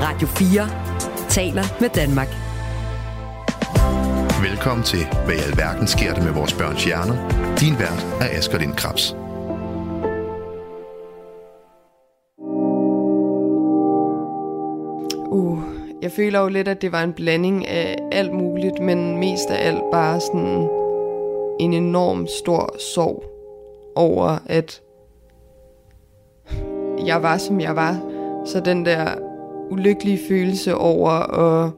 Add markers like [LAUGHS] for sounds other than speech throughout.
Radio 4 taler med Danmark. Velkommen til, hvad i alverden sker der med vores børns hjerner? Din vært er Asger Lind Krabs. Uh, jeg føler jo lidt, at det var en blanding af alt muligt, men mest af alt bare sådan en enorm stor sorg over, at jeg var, som jeg var. Så den der ulykkelige følelse over at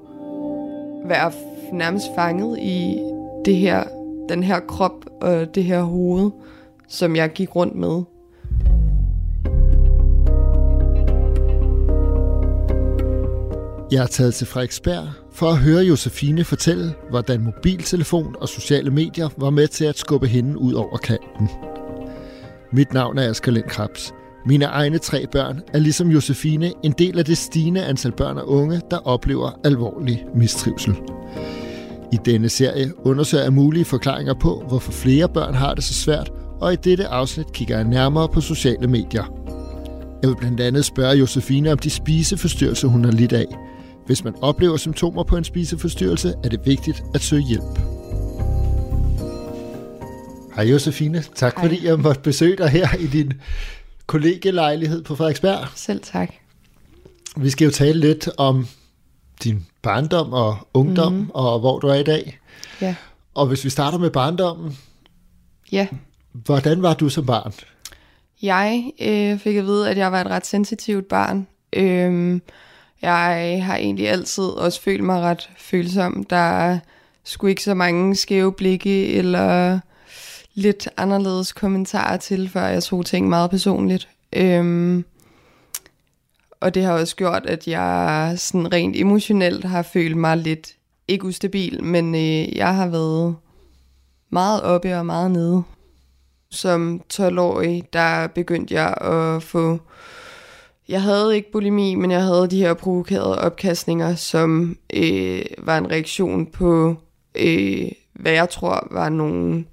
være nærmest fanget i det her, den her krop og det her hoved, som jeg gik rundt med. Jeg er taget til Frederiksberg for at høre Josefine fortælle, hvordan mobiltelefon og sociale medier var med til at skubbe hende ud over kanten. Mit navn er Asger Lind Krabs. Mine egne tre børn er ligesom Josefine en del af det stigende antal børn og unge, der oplever alvorlig mistrivsel. I denne serie undersøger jeg mulige forklaringer på, hvorfor flere børn har det så svært, og i dette afsnit kigger jeg nærmere på sociale medier. Jeg vil blandt andet spørge Josefine om de spiseforstyrrelser, hun har lidt af. Hvis man oplever symptomer på en spiseforstyrrelse, er det vigtigt at søge hjælp. Hej Josefine, tak Hej. fordi jeg måtte besøge dig her i din kollegielejlighed på Frederiksberg. Selv tak. Vi skal jo tale lidt om din barndom og ungdom, mm. og hvor du er i dag. Ja. Og hvis vi starter med barndommen. Ja. Hvordan var du som barn? Jeg øh, fik at vide, at jeg var et ret sensitivt barn. Øhm, jeg har egentlig altid også følt mig ret følsom. Der skulle ikke så mange skæve blikke eller lidt anderledes kommentarer til, før jeg tog ting meget personligt. Øhm, og det har også gjort, at jeg sådan rent emotionelt har følt mig lidt, ikke ustabil, men øh, jeg har været meget oppe og meget nede. Som 12-årig, der begyndte jeg at få... Jeg havde ikke bulimi, men jeg havde de her provokerede opkastninger, som øh, var en reaktion på, øh, hvad jeg tror var nogle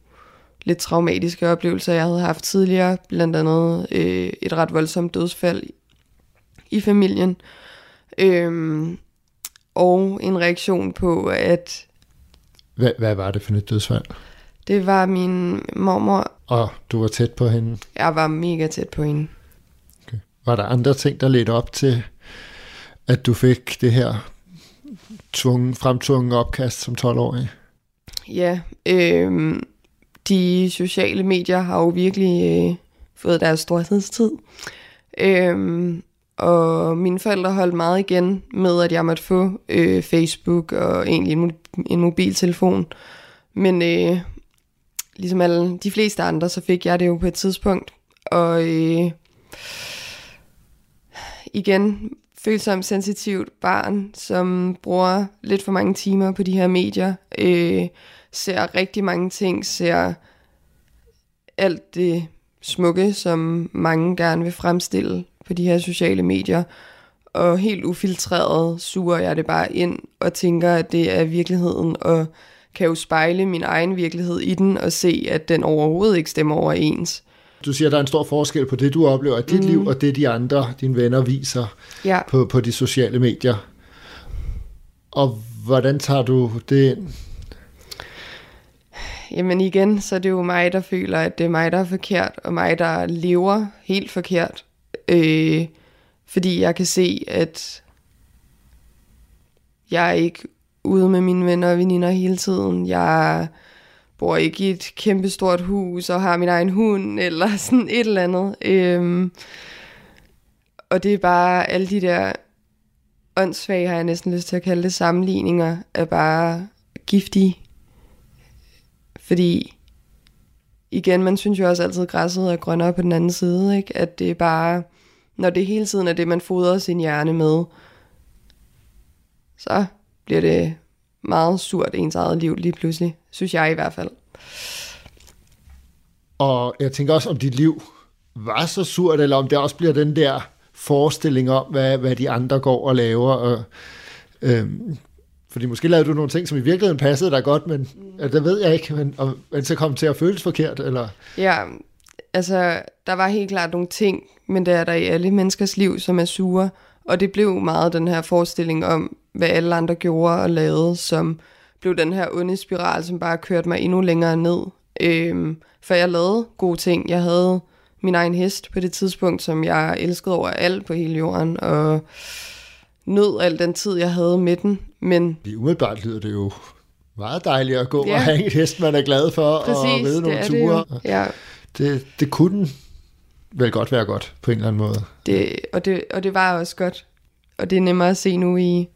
lidt traumatiske oplevelser, jeg havde haft tidligere. Blandt andet øh, et ret voldsomt dødsfald i familien. Øhm, og en reaktion på, at... Hvad, hvad var det for et dødsfald? Det var min mormor. Og du var tæt på hende? Jeg var mega tæt på hende. Okay. Var der andre ting, der ledte op til, at du fik det her tvungen, fremtvungen opkast som 12-årig? Ja, øh, de sociale medier har jo virkelig øh, fået deres storhedstid. Øhm, og mine forældre holdt meget igen med, at jeg måtte få øh, Facebook og egentlig en, en mobiltelefon. Men øh, ligesom alle de fleste andre, så fik jeg det jo på et tidspunkt. Og øh, igen, følsom, sensitivt barn, som bruger lidt for mange timer på de her medier, øh, ser rigtig mange ting, ser alt det smukke, som mange gerne vil fremstille på de her sociale medier, og helt ufiltreret suger jeg det bare ind og tænker, at det er virkeligheden, og kan jo spejle min egen virkelighed i den og se, at den overhovedet ikke stemmer overens. Du siger, at der er en stor forskel på det, du oplever i dit mm. liv, og det de andre, dine venner, viser ja. på, på de sociale medier. Og hvordan tager du det ind? Jamen igen, så er det jo mig, der føler, at det er mig, der er forkert, og mig, der lever helt forkert. Øh, fordi jeg kan se, at jeg er ikke ude med mine venner og veninder hele tiden. Jeg bor ikke i et kæmpestort hus og har min egen hund, [LAUGHS] eller sådan et eller andet. Øhm, og det er bare alle de der åndssvage, har jeg næsten lyst til at kalde det, sammenligninger, er bare giftige. Fordi, igen, man synes jo også altid, at græsset er grønnere på den anden side, ikke? At det er bare, når det hele tiden er det, man fodrer sin hjerne med, så bliver det meget surt ens eget liv lige pludselig. Synes jeg i hvert fald. Og jeg tænker også, om dit liv var så surt, eller om det også bliver den der forestilling om, hvad, hvad de andre går og laver. Og, øhm, fordi måske lavede du nogle ting, som i virkeligheden passede dig godt, men mm. det ved jeg ikke, men, om, men så kom til at føles forkert, eller? Ja, altså, der var helt klart nogle ting, men det er der i alle menneskers liv, som er sure, Og det blev meget den her forestilling om, hvad alle andre gjorde og lavede, som blev den her onde spiral, som bare kørte mig endnu længere ned. Øhm, for jeg lavede gode ting. Jeg havde min egen hest på det tidspunkt, som jeg elskede over alt på hele jorden, og nød al den tid, jeg havde med den. Men Lige umiddelbart lyder det jo meget dejligt at gå ja. og have en hest, man er glad for, præcis, og ride nogle det ture. Det, jo. ja. det, det kunne vel godt være godt, på en eller anden måde. Det, og, det, og det var også godt. Og det er nemmere at se nu i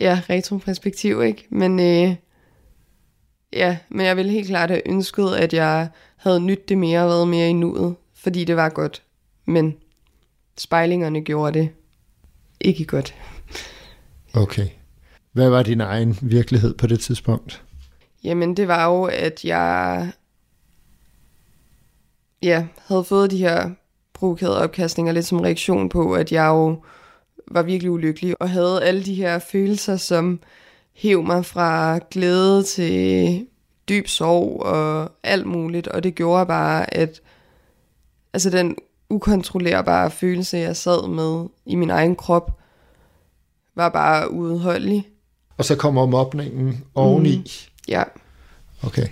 ja, retroperspektiv, ikke? Men, øh, ja, men jeg ville helt klart have ønsket, at jeg havde nyt det mere og været mere i nuet, fordi det var godt. Men spejlingerne gjorde det ikke godt. Okay. Hvad var din egen virkelighed på det tidspunkt? Jamen, det var jo, at jeg ja, havde fået de her provokerede opkastninger lidt som reaktion på, at jeg jo var virkelig ulykkelig, og havde alle de her følelser, som hæv mig fra glæde til dyb sorg og alt muligt, og det gjorde bare, at altså den ukontrollerbare følelse, jeg sad med i min egen krop, var bare uudholdelig. Og så kommer mobningen oveni? Mm, ja. Okay.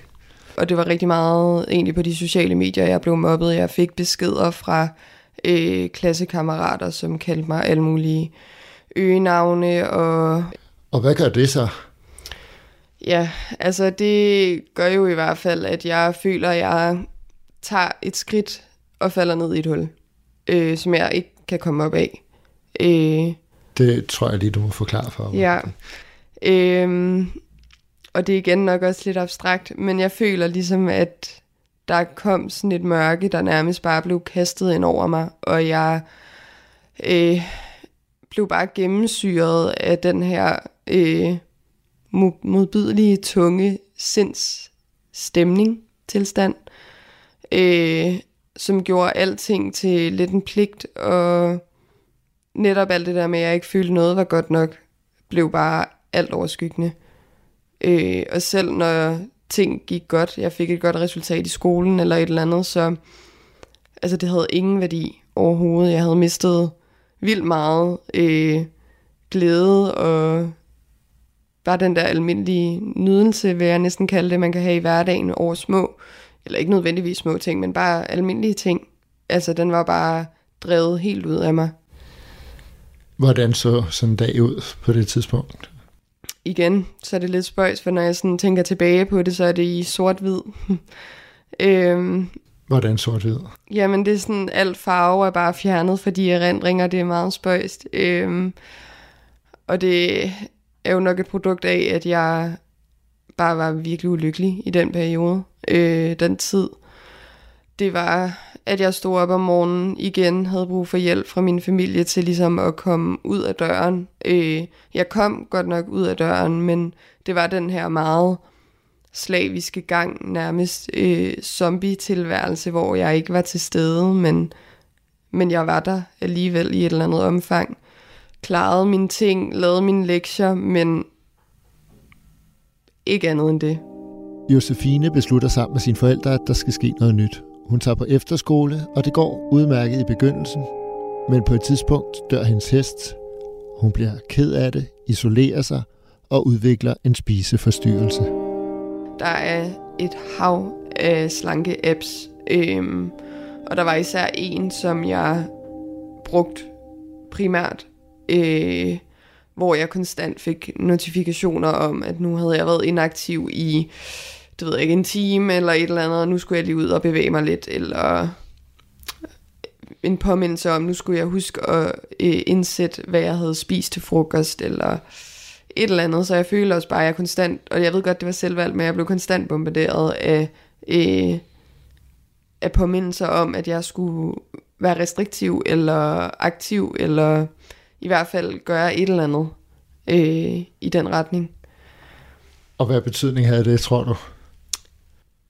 Og det var rigtig meget egentlig på de sociale medier, jeg blev mobbet. Jeg fik beskeder fra øh, klassekammerater, som kaldte mig alle mulige øgenavne. Og, og hvad gør det så? Ja, altså det gør jo i hvert fald, at jeg føler, at jeg tager et skridt og falder ned i et hul, øh, som jeg ikke kan komme op af. Øh, det tror jeg lige, du må forklare for mig. Ja. Øh, og det er igen nok også lidt abstrakt, men jeg føler ligesom, at der kom sådan et mørke, der nærmest bare blev kastet ind over mig, og jeg øh, blev bare gennemsyret af den her øh, modbydelige, tunge sinds stemning, tilstand, øh, som gjorde alting til lidt en pligt, og netop alt det der med, at jeg ikke følte noget var godt nok, blev bare alt overskyggende. Øh, og selv når ting gik godt, jeg fik et godt resultat i skolen eller et eller andet, så altså det havde ingen værdi overhovedet. Jeg havde mistet vildt meget øh, glæde og bare den der almindelige nydelse, vil jeg næsten kalde det, man kan have i hverdagen over små, eller ikke nødvendigvis små ting, men bare almindelige ting. Altså den var bare drevet helt ud af mig. Hvordan så sådan en dag ud på det tidspunkt? igen, så er det lidt spøjs, for når jeg sådan tænker tilbage på det, så er det i sort-hvid. [LAUGHS] øhm, Hvordan sort-hvid? Jamen, det er sådan, alt farve er bare fjernet, fordi erindringer, det er meget spøjst. Øhm, og det er jo nok et produkt af, at jeg bare var virkelig ulykkelig i den periode, øh, den tid. Det var at jeg stod op om morgenen igen, havde brug for hjælp fra min familie til ligesom at komme ud af døren. Øh, jeg kom godt nok ud af døren, men det var den her meget slaviske gang, nærmest øh, zombie-tilværelse, hvor jeg ikke var til stede, men, men jeg var der alligevel i et eller andet omfang. Klarede mine ting, lavede mine lektier, men ikke andet end det. Josefine beslutter sammen med sine forældre, at der skal ske noget nyt. Hun tager på efterskole, og det går udmærket i begyndelsen. Men på et tidspunkt dør hendes hest. Hun bliver ked af det, isolerer sig og udvikler en spiseforstyrrelse. Der er et hav af slanke apps, øhm, og der var især en, som jeg brugt primært, øh, hvor jeg konstant fik notifikationer om, at nu havde jeg været inaktiv i det ved jeg ikke, en time eller et eller andet, og nu skulle jeg lige ud og bevæge mig lidt, eller øh, en påmindelse om, nu skulle jeg huske at øh, indsætte, hvad jeg havde spist til frokost, eller et eller andet, så jeg føler også bare, at jeg konstant, og jeg ved godt, det var selvvalgt, men jeg blev konstant bombarderet af, øh, af påmindelser om, at jeg skulle være restriktiv, eller aktiv, eller i hvert fald gøre et eller andet øh, i den retning. Og hvad betydning havde det, tror du?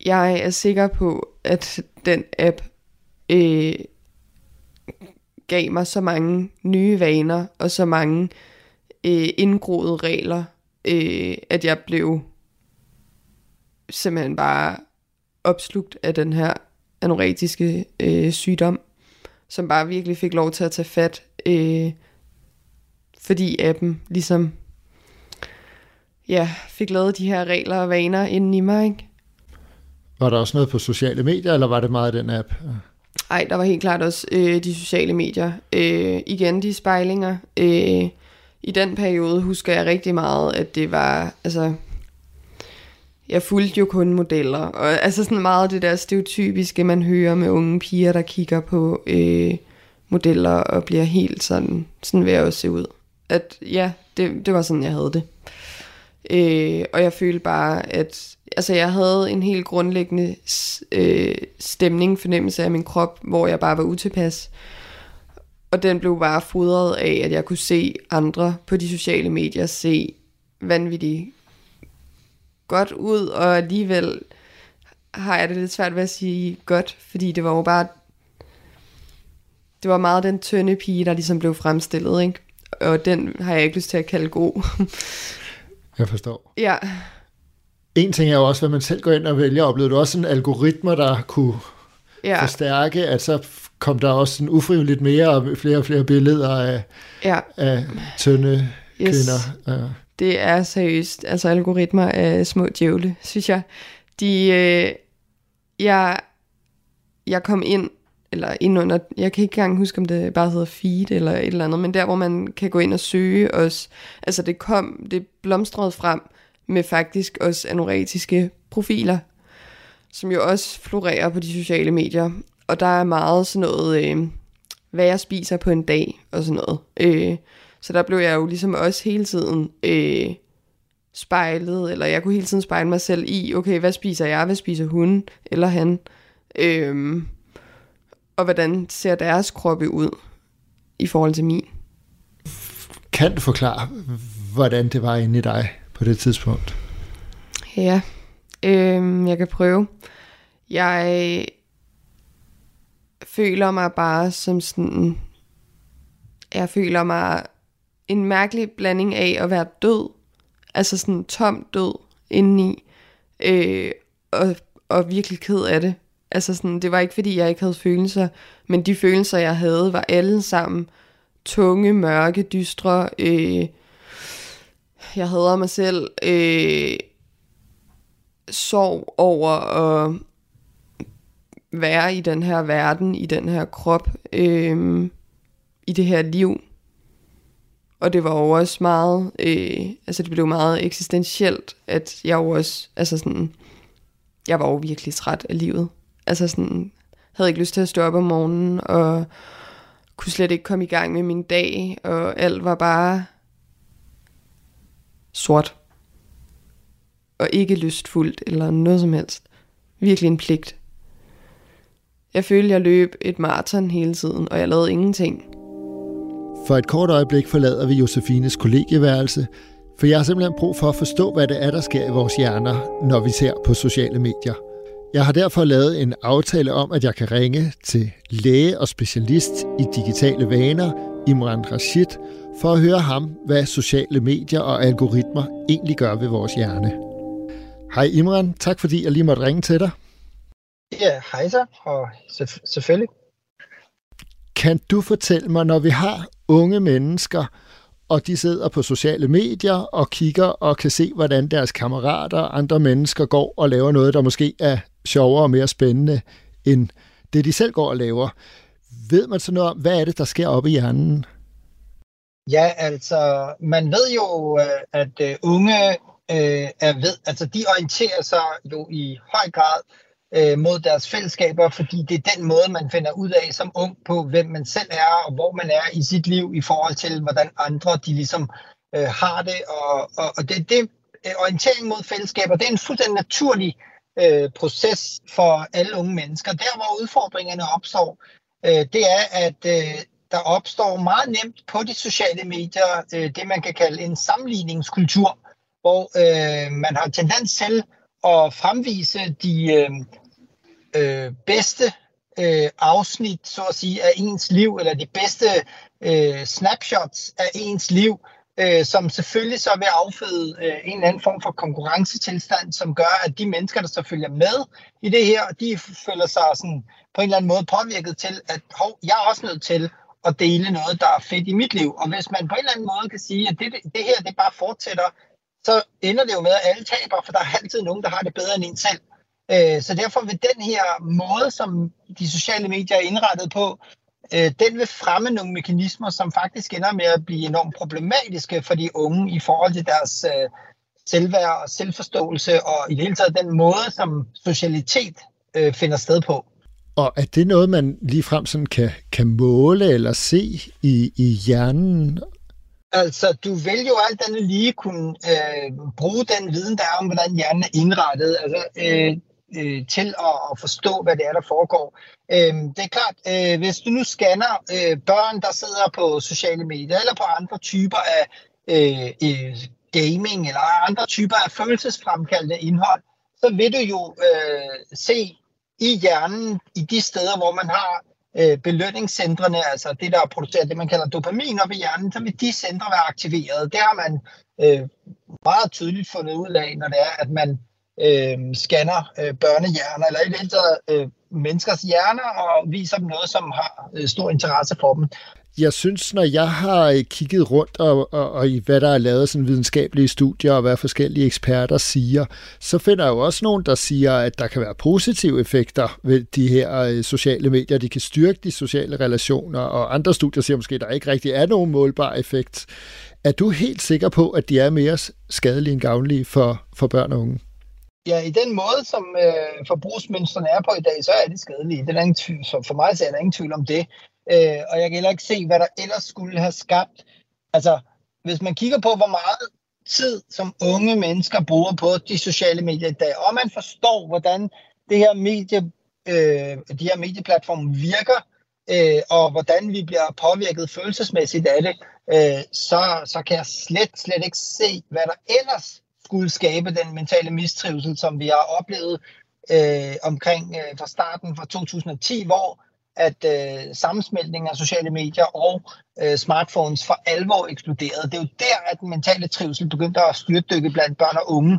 jeg er sikker på, at den app øh, gav mig så mange nye vaner og så mange øh, indgroede regler, øh, at jeg blev simpelthen bare opslugt af den her anoretiske øh, sygdom, som bare virkelig fik lov til at tage fat øh, fordi appen ligesom ja, fik lavet de her regler og vaner inden i mig. Ikke? Var der også noget på sociale medier, eller var det meget den app? Ej, der var helt klart også øh, de sociale medier. Øh, igen, de spejlinger. Øh, I den periode husker jeg rigtig meget, at det var, altså, jeg fulgte jo kun modeller. Og altså sådan meget det der stereotypiske, man hører med unge piger, der kigger på øh, modeller og bliver helt sådan, sådan vil jeg også se ud. At ja, det, det var sådan, jeg havde det. Øh, og jeg følte bare, at altså, jeg havde en helt grundlæggende øh, stemning, fornemmelse af min krop, hvor jeg bare var utilpas. Og den blev bare fodret af, at jeg kunne se andre på de sociale medier se vanvittigt godt ud, og alligevel har jeg det lidt svært ved at sige godt, fordi det var jo bare, det var meget den tynde pige, der ligesom blev fremstillet, ikke? Og den har jeg ikke lyst til at kalde god. [LAUGHS] jeg forstår. Ja. En ting er jo også, hvad man selv går ind og vælger. Oplevede du også en algoritmer, der kunne ja. forstærke, at så kom der også en ufrivilligt mere og flere og flere billeder af, ja. af tynde yes. kvinder? Ja. Det er seriøst. Altså algoritmer er små djævle, synes jeg. De, øh, jeg, jeg kom ind, eller ind under, jeg kan ikke engang huske, om det bare hedder feed eller et eller andet, men der, hvor man kan gå ind og søge os. Altså det kom, det blomstrede frem med faktisk også anoretiske profiler, som jo også florerer på de sociale medier. Og der er meget sådan noget, øh, hvad jeg spiser på en dag og sådan noget. Øh, så der blev jeg jo ligesom også hele tiden øh, spejlet, eller jeg kunne hele tiden spejle mig selv i, okay, hvad spiser jeg, hvad spiser hun eller han, øh, og hvordan ser deres kroppe ud i forhold til min. Kan du forklare, hvordan det var inde i dig på det tidspunkt? Ja, øh, jeg kan prøve. Jeg føler mig bare som sådan... Jeg føler mig en mærkelig blanding af at være død, altså sådan tom død indeni, øh, og, og virkelig ked af det. Altså sådan, det var ikke fordi, jeg ikke havde følelser, men de følelser, jeg havde, var alle sammen tunge, mørke, dystre. Øh, jeg hader mig selv. Øh, sorg over at være i den her verden, i den her krop, øh, i det her liv. Og det var jo også meget, øh, altså det blev meget eksistentielt, at jeg jo også, altså sådan, jeg var jo virkelig træt af livet. Altså sådan, havde ikke lyst til at stå op om morgenen, og kunne slet ikke komme i gang med min dag, og alt var bare sort. Og ikke lystfuldt, eller noget som helst. Virkelig en pligt. Jeg følte, jeg løb et maraton hele tiden, og jeg lavede ingenting. For et kort øjeblik forlader vi Josefines kollegieværelse, for jeg har simpelthen brug for at forstå, hvad det er, der sker i vores hjerner, når vi ser på sociale medier. Jeg har derfor lavet en aftale om, at jeg kan ringe til læge og specialist i digitale vaner, Imran Rashid, for at høre ham, hvad sociale medier og algoritmer egentlig gør ved vores hjerne. Hej Imran, tak fordi jeg lige måtte ringe til dig. Ja, hej så, og selvfølgelig. Kan du fortælle mig, når vi har unge mennesker, og de sidder på sociale medier og kigger og kan se, hvordan deres kammerater og andre mennesker går og laver noget, der måske er sjovere og mere spændende end det, de selv går og laver. Ved man så noget om, hvad er det, der sker oppe i hjernen? Ja, altså, man ved jo, øh, at øh, unge øh, er ved, altså de orienterer sig jo i høj grad øh, mod deres fællesskaber, fordi det er den måde, man finder ud af som ung på, hvem man selv er, og hvor man er i sit liv i forhold til, hvordan andre de ligesom øh, har det. Og, og, og det, det øh, orientering mod fællesskaber, det er en fuldstændig naturlig øh, proces for alle unge mennesker. Der, hvor udfordringerne opstår, øh, det er, at øh, der opstår meget nemt på de sociale medier øh, det, man kan kalde en sammenligningskultur, hvor øh, man har tendens til at fremvise de øh, øh, bedste øh, afsnit, så at sige, af ens liv, eller de bedste øh, snapshots af ens liv, øh, som selvfølgelig så vil afføde øh, en eller anden form for konkurrencetilstand, som gør, at de mennesker, der så følger med i det her, de føler sig sådan på en eller anden måde påvirket til, at hov, jeg er også nødt til at dele noget, der er fedt i mit liv. Og hvis man på en eller anden måde kan sige, at det, det her det bare fortsætter, så ender det jo med, at alle taber, for der er altid nogen, der har det bedre end en selv. Øh, så derfor vil den her måde, som de sociale medier er indrettet på, øh, den vil fremme nogle mekanismer, som faktisk ender med at blive enormt problematiske for de unge i forhold til deres øh, selvværd og selvforståelse, og i det hele taget den måde, som socialitet finder sted på. Og er det noget, man ligefrem sådan kan, kan måle eller se i, i hjernen? Altså, du vil jo alt andet lige kunne øh, bruge den viden, der er om, hvordan hjernen er indrettet. Altså, øh, øh, til at, at forstå, hvad det er, der foregår. Øh, det er klart, øh, hvis du nu scanner øh, børn, der sidder på sociale medier, eller på andre typer af øh, øh, gaming, eller andre typer af følelsesfremkaldende indhold, så vil du jo øh, se i hjernen, i de steder, hvor man har øh, belønningscentrene, altså det, der producerer det, man kalder dopamin op i hjernen, så vil de centre være aktiveret. Det har man øh, meget tydeligt fundet ud af, når det er, at man øh, scanner øh, børnehjerner, eller i det hele taget øh, menneskers hjerner, og viser dem noget, som har øh, stor interesse for dem. Jeg synes, når jeg har øh, kigget rundt og, og, og i hvad der er lavet sådan videnskabelige studier og hvad forskellige eksperter siger, så finder jeg jo også nogen, der siger, at der kan være positive effekter ved de her øh, sociale medier. De kan styrke de sociale relationer, og andre studier siger måske, at der ikke rigtig er nogen målbar effekt. Er du helt sikker på, at de er mere skadelige end gavnlige for, for børn og unge? Ja, i den måde, som øh, forbrugsmønstrene er på i dag, så er det skadelige. Det er ingen tvivl, for, for mig så er der ingen tvivl om det. Øh, og jeg kan heller ikke se, hvad der ellers skulle have skabt. Altså, hvis man kigger på, hvor meget tid, som unge mennesker bruger på de sociale medier i dag, og man forstår, hvordan det her medie, øh, de her medieplatforme virker, øh, og hvordan vi bliver påvirket følelsesmæssigt af det, øh, så, så kan jeg slet, slet ikke se, hvad der ellers skulle skabe den mentale mistrivsel, som vi har oplevet øh, omkring øh, fra starten fra 2010, hvor at øh, sammensmeltningen af sociale medier og øh, smartphones for alvor eksploderede. Det er jo der, at den mentale trivsel begyndte at styrtdykke blandt børn og unge.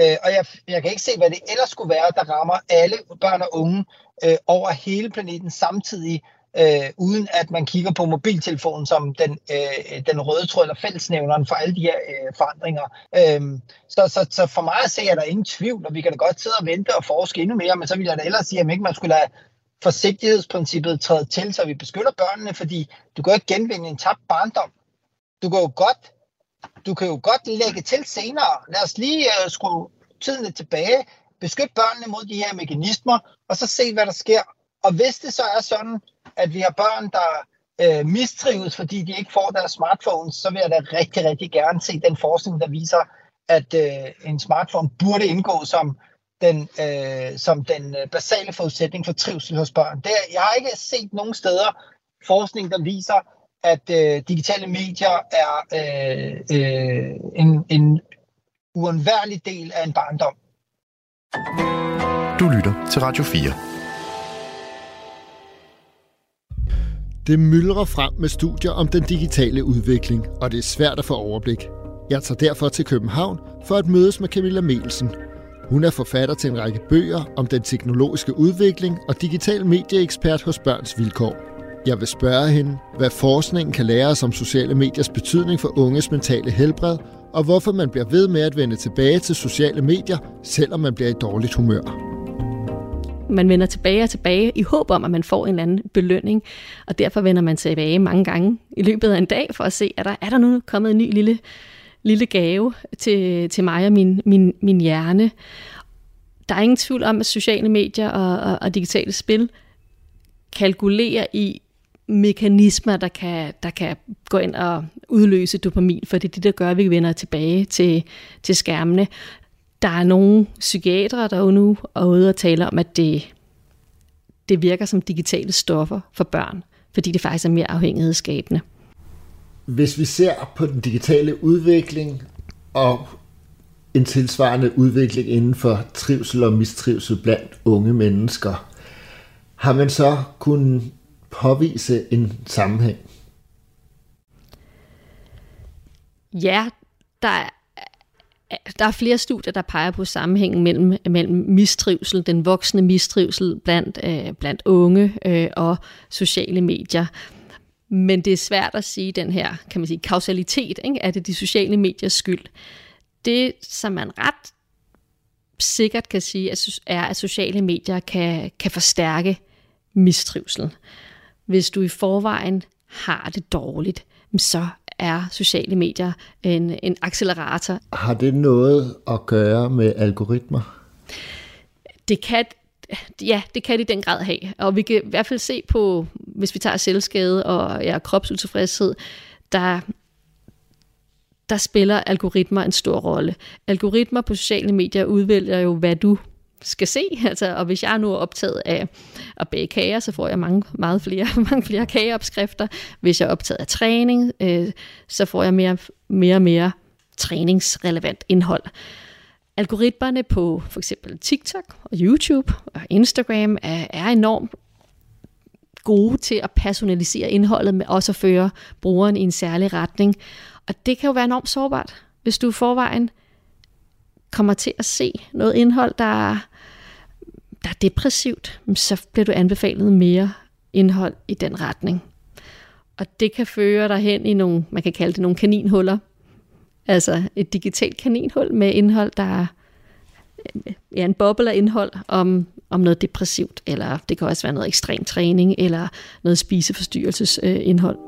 Øh, og jeg, jeg kan ikke se, hvad det ellers skulle være, der rammer alle børn og unge øh, over hele planeten samtidig, øh, uden at man kigger på mobiltelefonen som den, øh, den røde tråd eller fællesnævneren for alle de her øh, forandringer. Øh, så, så, så for mig at se, er der ingen tvivl, og vi kan da godt sidde og vente og forske endnu mere, men så vil jeg da ellers sige, at ikke man skulle lade forsigtighedsprincippet træde til, så vi beskytter børnene, fordi du kan jo ikke genvinde en tabt barndom. Du kan jo godt, du kan jo godt lægge til senere. Lad os lige øh, skrue tiden lidt tilbage, Beskyt børnene mod de her mekanismer, og så se, hvad der sker. Og hvis det så er sådan, at vi har børn, der øh, mistrives, fordi de ikke får deres smartphones, så vil jeg da rigtig, rigtig gerne se den forskning, der viser, at øh, en smartphone burde indgå som den, øh, som den øh, basale forudsætning for trivsel hos børn. Det, jeg har ikke set nogen steder forskning, der viser, at øh, digitale medier er øh, øh, en, en uundværlig del af en barndom. Du lytter til Radio 4. Det myldrer frem med studier om den digitale udvikling, og det er svært at få overblik. Jeg tager derfor til København for at mødes med Camilla Melsen. Hun er forfatter til en række bøger om den teknologiske udvikling og digital medieekspert hos Børns Vilkår. Jeg vil spørge hende, hvad forskningen kan lære os om sociale mediers betydning for unges mentale helbred, og hvorfor man bliver ved med at vende tilbage til sociale medier, selvom man bliver i dårligt humør. Man vender tilbage og tilbage i håb om, at man får en eller anden belønning, og derfor vender man tilbage mange gange i løbet af en dag for at se, er der, er der nu kommet en ny lille, lille gave til, til mig og min, min, min hjerne. Der er ingen tvivl om, at sociale medier og, og, og digitale spil kalkulerer i mekanismer, der kan, der kan gå ind og udløse dopamin, for det er det, der gør, at vi vender tilbage til, til skærmene. Der er nogle psykiatere, der er nu er ude og taler om, at det, det virker som digitale stoffer for børn, fordi det faktisk er mere afhængighedsskabende. Hvis vi ser på den digitale udvikling og en tilsvarende udvikling inden for trivsel og mistrivsel blandt unge mennesker, har man så kunnet påvise en sammenhæng? Ja, der der er flere studier, der peger på sammenhængen mellem, mellem mistrivsel, den voksne mistrivsel blandt, øh, blandt unge øh, og sociale medier. Men det er svært at sige den her, kan man sige, kausalitet. Ikke? Er det de sociale mediers skyld? Det, som man ret sikkert kan sige, er, at sociale medier kan, kan forstærke mistrivsel. Hvis du i forvejen har det dårligt, så er sociale medier en, en accelerator. Har det noget at gøre med algoritmer? Det kan, ja, det kan det i den grad have. Og vi kan i hvert fald se på, hvis vi tager selvskade og ja, kropsutilfredshed, der, der spiller algoritmer en stor rolle. Algoritmer på sociale medier udvælger jo, hvad du skal se. [LAUGHS] Altså, og hvis jeg nu er optaget af at bage kager, så får jeg mange, meget flere, [LAUGHS] mange flere kageopskrifter. Hvis jeg er optaget af træning, øh, så får jeg mere, mere og mere træningsrelevant indhold. Algoritmerne på for eksempel TikTok og YouTube og Instagram er, er enormt gode til at personalisere indholdet, med også at føre brugeren i en særlig retning. Og det kan jo være enormt sårbart, hvis du i forvejen kommer til at se noget indhold, der, der er depressivt, så bliver du anbefalet mere indhold i den retning. Og det kan føre dig hen i nogle, man kan kalde det nogle kaninhuller, altså et digitalt kaninhul med indhold, der er ja, en boble af indhold om, om noget depressivt, eller det kan også være noget ekstrem træning, eller noget spiseforstyrrelsesindhold. Øh,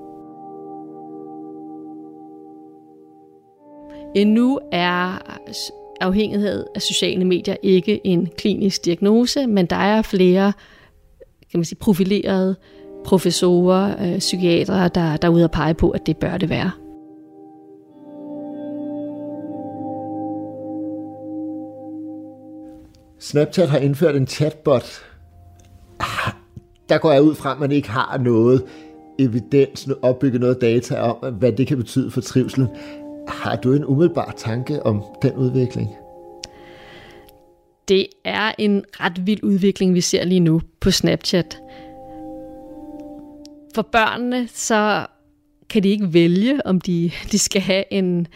Endnu er afhængighed af sociale medier ikke en klinisk diagnose, men der er flere kan man sige, profilerede professorer, øh, psykiatere, der, der er ude at pege på, at det bør det være. Snapchat har indført en chatbot. Der går jeg ud fra, at man ikke har noget evidens, opbygget noget data om, hvad det kan betyde for trivselen. Har du en umiddelbar tanke om den udvikling? Det er en ret vild udvikling, vi ser lige nu på Snapchat. For børnene, så kan de ikke vælge, om de, de skal have en,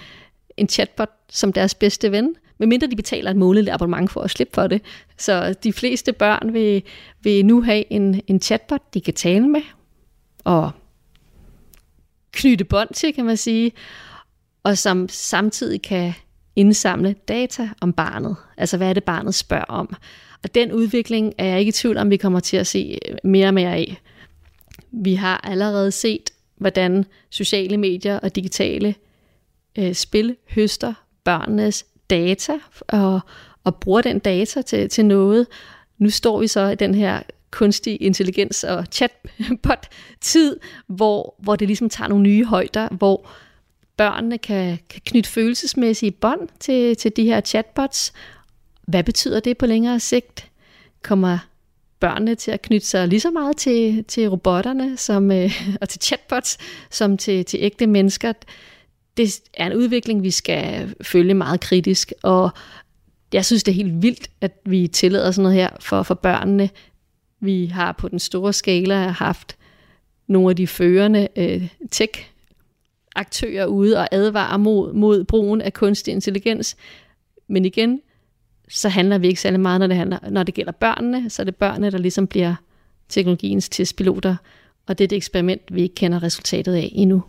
en chatbot som deres bedste ven, medmindre de betaler et månedligt abonnement for at slippe for det. Så de fleste børn vil, vil nu have en, en chatbot, de kan tale med og knytte bånd til, kan man sige og som samtidig kan indsamle data om barnet. Altså hvad er det, barnet spørger om. Og den udvikling er jeg ikke i tvivl om, vi kommer til at se mere og mere af. Vi har allerede set, hvordan sociale medier og digitale øh, spil høster børnenes data og, og bruger den data til, til noget. Nu står vi så i den her kunstig intelligens og chatbot-tid, hvor, hvor det ligesom tager nogle nye højder, hvor børnene kan, kan knytte følelsesmæssige bånd til, til de her chatbots. Hvad betyder det på længere sigt? Kommer børnene til at knytte sig lige så meget til, til robotterne som, øh, og til chatbots, som til, til ægte mennesker? Det er en udvikling, vi skal følge meget kritisk, og jeg synes, det er helt vildt, at vi tillader sådan noget her for, for børnene. Vi har på den store skala haft nogle af de førende øh, tech aktører ude og advarer mod, mod brugen af kunstig intelligens. Men igen, så handler vi ikke særlig meget, når det, handler, når det gælder børnene. Så er det børnene, der ligesom bliver teknologiens testpiloter. Og det er et eksperiment, vi ikke kender resultatet af endnu.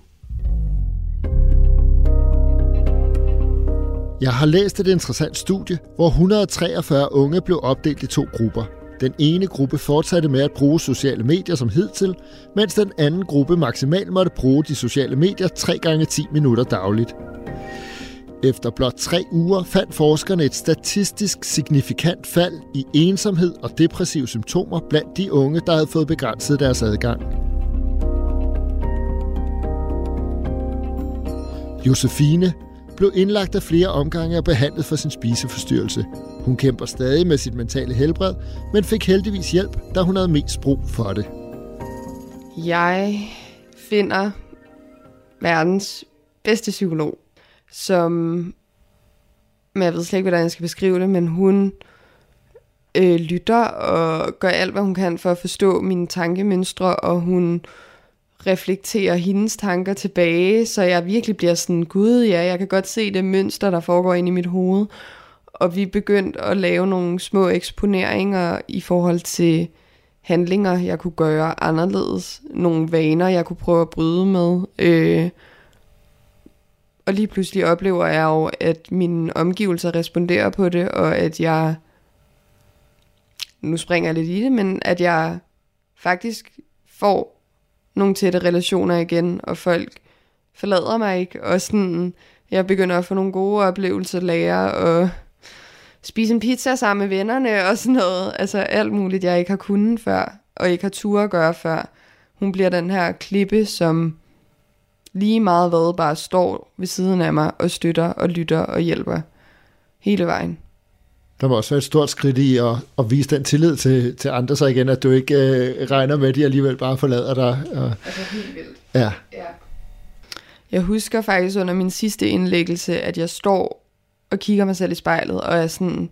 Jeg har læst et interessant studie, hvor 143 unge blev opdelt i to grupper. Den ene gruppe fortsatte med at bruge sociale medier som hidtil, mens den anden gruppe maksimalt måtte bruge de sociale medier 3 gange 10 minutter dagligt. Efter blot tre uger fandt forskerne et statistisk signifikant fald i ensomhed og depressive symptomer blandt de unge, der havde fået begrænset deres adgang. Josefine blev indlagt af flere omgange og behandlet for sin spiseforstyrrelse. Hun kæmper stadig med sit mentale helbred, men fik heldigvis hjælp, da hun havde mest brug for det. Jeg finder verdens bedste psykolog, som, men jeg ved slet ikke, hvordan jeg skal beskrive det, men hun øh, lytter og gør alt, hvad hun kan for at forstå mine tankemønstre, og hun reflekterer hendes tanker tilbage, så jeg virkelig bliver sådan, gud ja, jeg kan godt se det mønster, der foregår ind i mit hoved. Og vi er begyndt at lave nogle små eksponeringer i forhold til handlinger, jeg kunne gøre anderledes. Nogle vaner, jeg kunne prøve at bryde med. Øh, og lige pludselig oplever jeg jo, at mine omgivelser responderer på det, og at jeg, nu springer jeg lidt i det, men at jeg faktisk får nogle tætte relationer igen, og folk forlader mig ikke, og sådan, jeg begynder at få nogle gode oplevelser, lære og spise en pizza sammen med vennerne og sådan noget. Altså alt muligt, jeg ikke har kunnet før, og ikke har tur at gøre før. Hun bliver den her klippe, som lige meget hvad bare står ved siden af mig og støtter og lytter og hjælper hele vejen. Der må også være et stort skridt i at, at vise den tillid til, til andre så igen, at du ikke øh, regner med, at de alligevel bare forlader dig. Og, Altså helt vildt. ja. Ja. Jeg husker faktisk under min sidste indlæggelse, at jeg står og kigger mig selv i spejlet, og er sådan,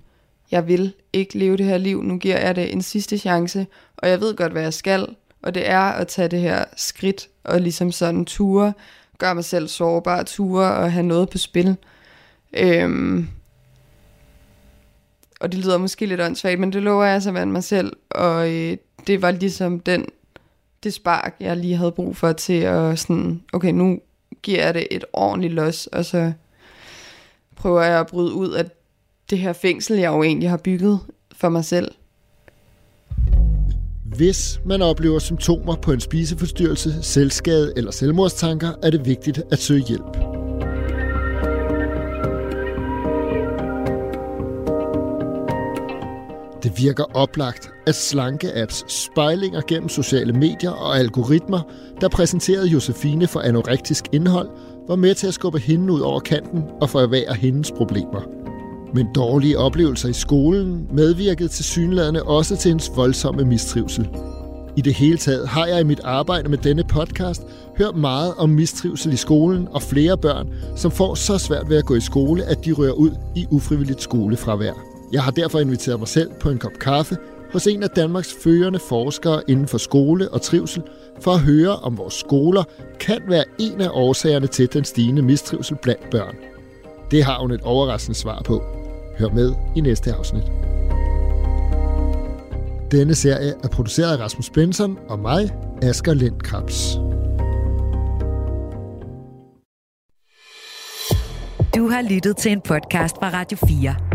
jeg vil ikke leve det her liv, nu giver jeg det en sidste chance, og jeg ved godt, hvad jeg skal, og det er at tage det her skridt, og ligesom sådan ture, gøre mig selv sårbar, ture og have noget på spil. Øhm, og det lyder måske lidt åndssvagt, men det lover jeg simpelthen mig selv, og øh, det var ligesom den, det spark, jeg lige havde brug for til at sådan, okay, nu giver jeg det et ordentligt los, og så prøver jeg at bryde ud af det her fængsel, jeg jo egentlig har bygget for mig selv. Hvis man oplever symptomer på en spiseforstyrrelse, selvskade eller selvmordstanker, er det vigtigt at søge hjælp. Det virker oplagt, at slanke-apps spejlinger gennem sociale medier og algoritmer, der præsenterede Josefine for anorektisk indhold, var med til at skubbe hende ud over kanten og forværre hendes problemer. Men dårlige oplevelser i skolen medvirkede til synlædende også til hendes voldsomme mistrivsel. I det hele taget har jeg i mit arbejde med denne podcast hørt meget om mistrivsel i skolen og flere børn, som får så svært ved at gå i skole, at de rører ud i ufrivilligt skolefravær. Jeg har derfor inviteret mig selv på en kop kaffe hos en af Danmarks førende forskere inden for skole og trivsel, for at høre, om vores skoler kan være en af årsagerne til den stigende mistrivsel blandt børn. Det har hun et overraskende svar på. Hør med i næste afsnit. Denne serie er produceret af Rasmus Benson og mig, Asger Lind Krabs. Du har lyttet til en podcast fra Radio 4.